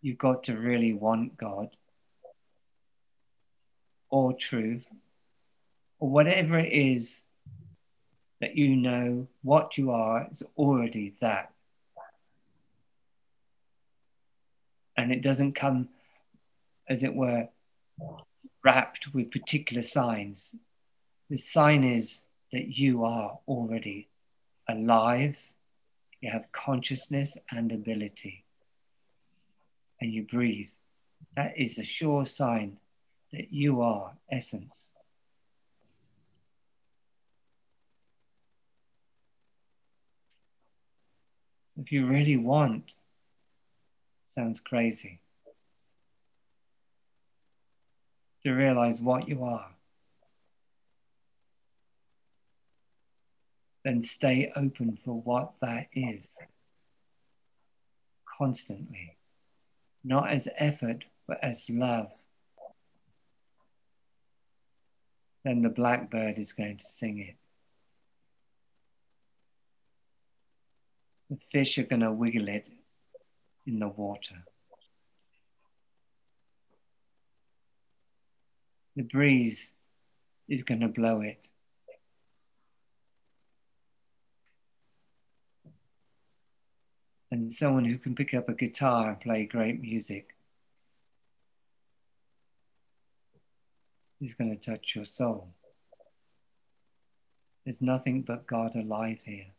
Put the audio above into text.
you've got to really want God or truth or whatever it is that you know what you are is already that. And it doesn't come, as it were, wrapped with particular signs. The sign is that you are already alive, you have consciousness and ability, and you breathe. That is a sure sign that you are essence. If you really want, sounds crazy, to realize what you are, then stay open for what that is constantly, not as effort, but as love. Then the blackbird is going to sing it. The fish are going to wiggle it in the water. The breeze is going to blow it. Someone who can pick up a guitar and play great music is going to touch your soul. There's nothing but God alive here.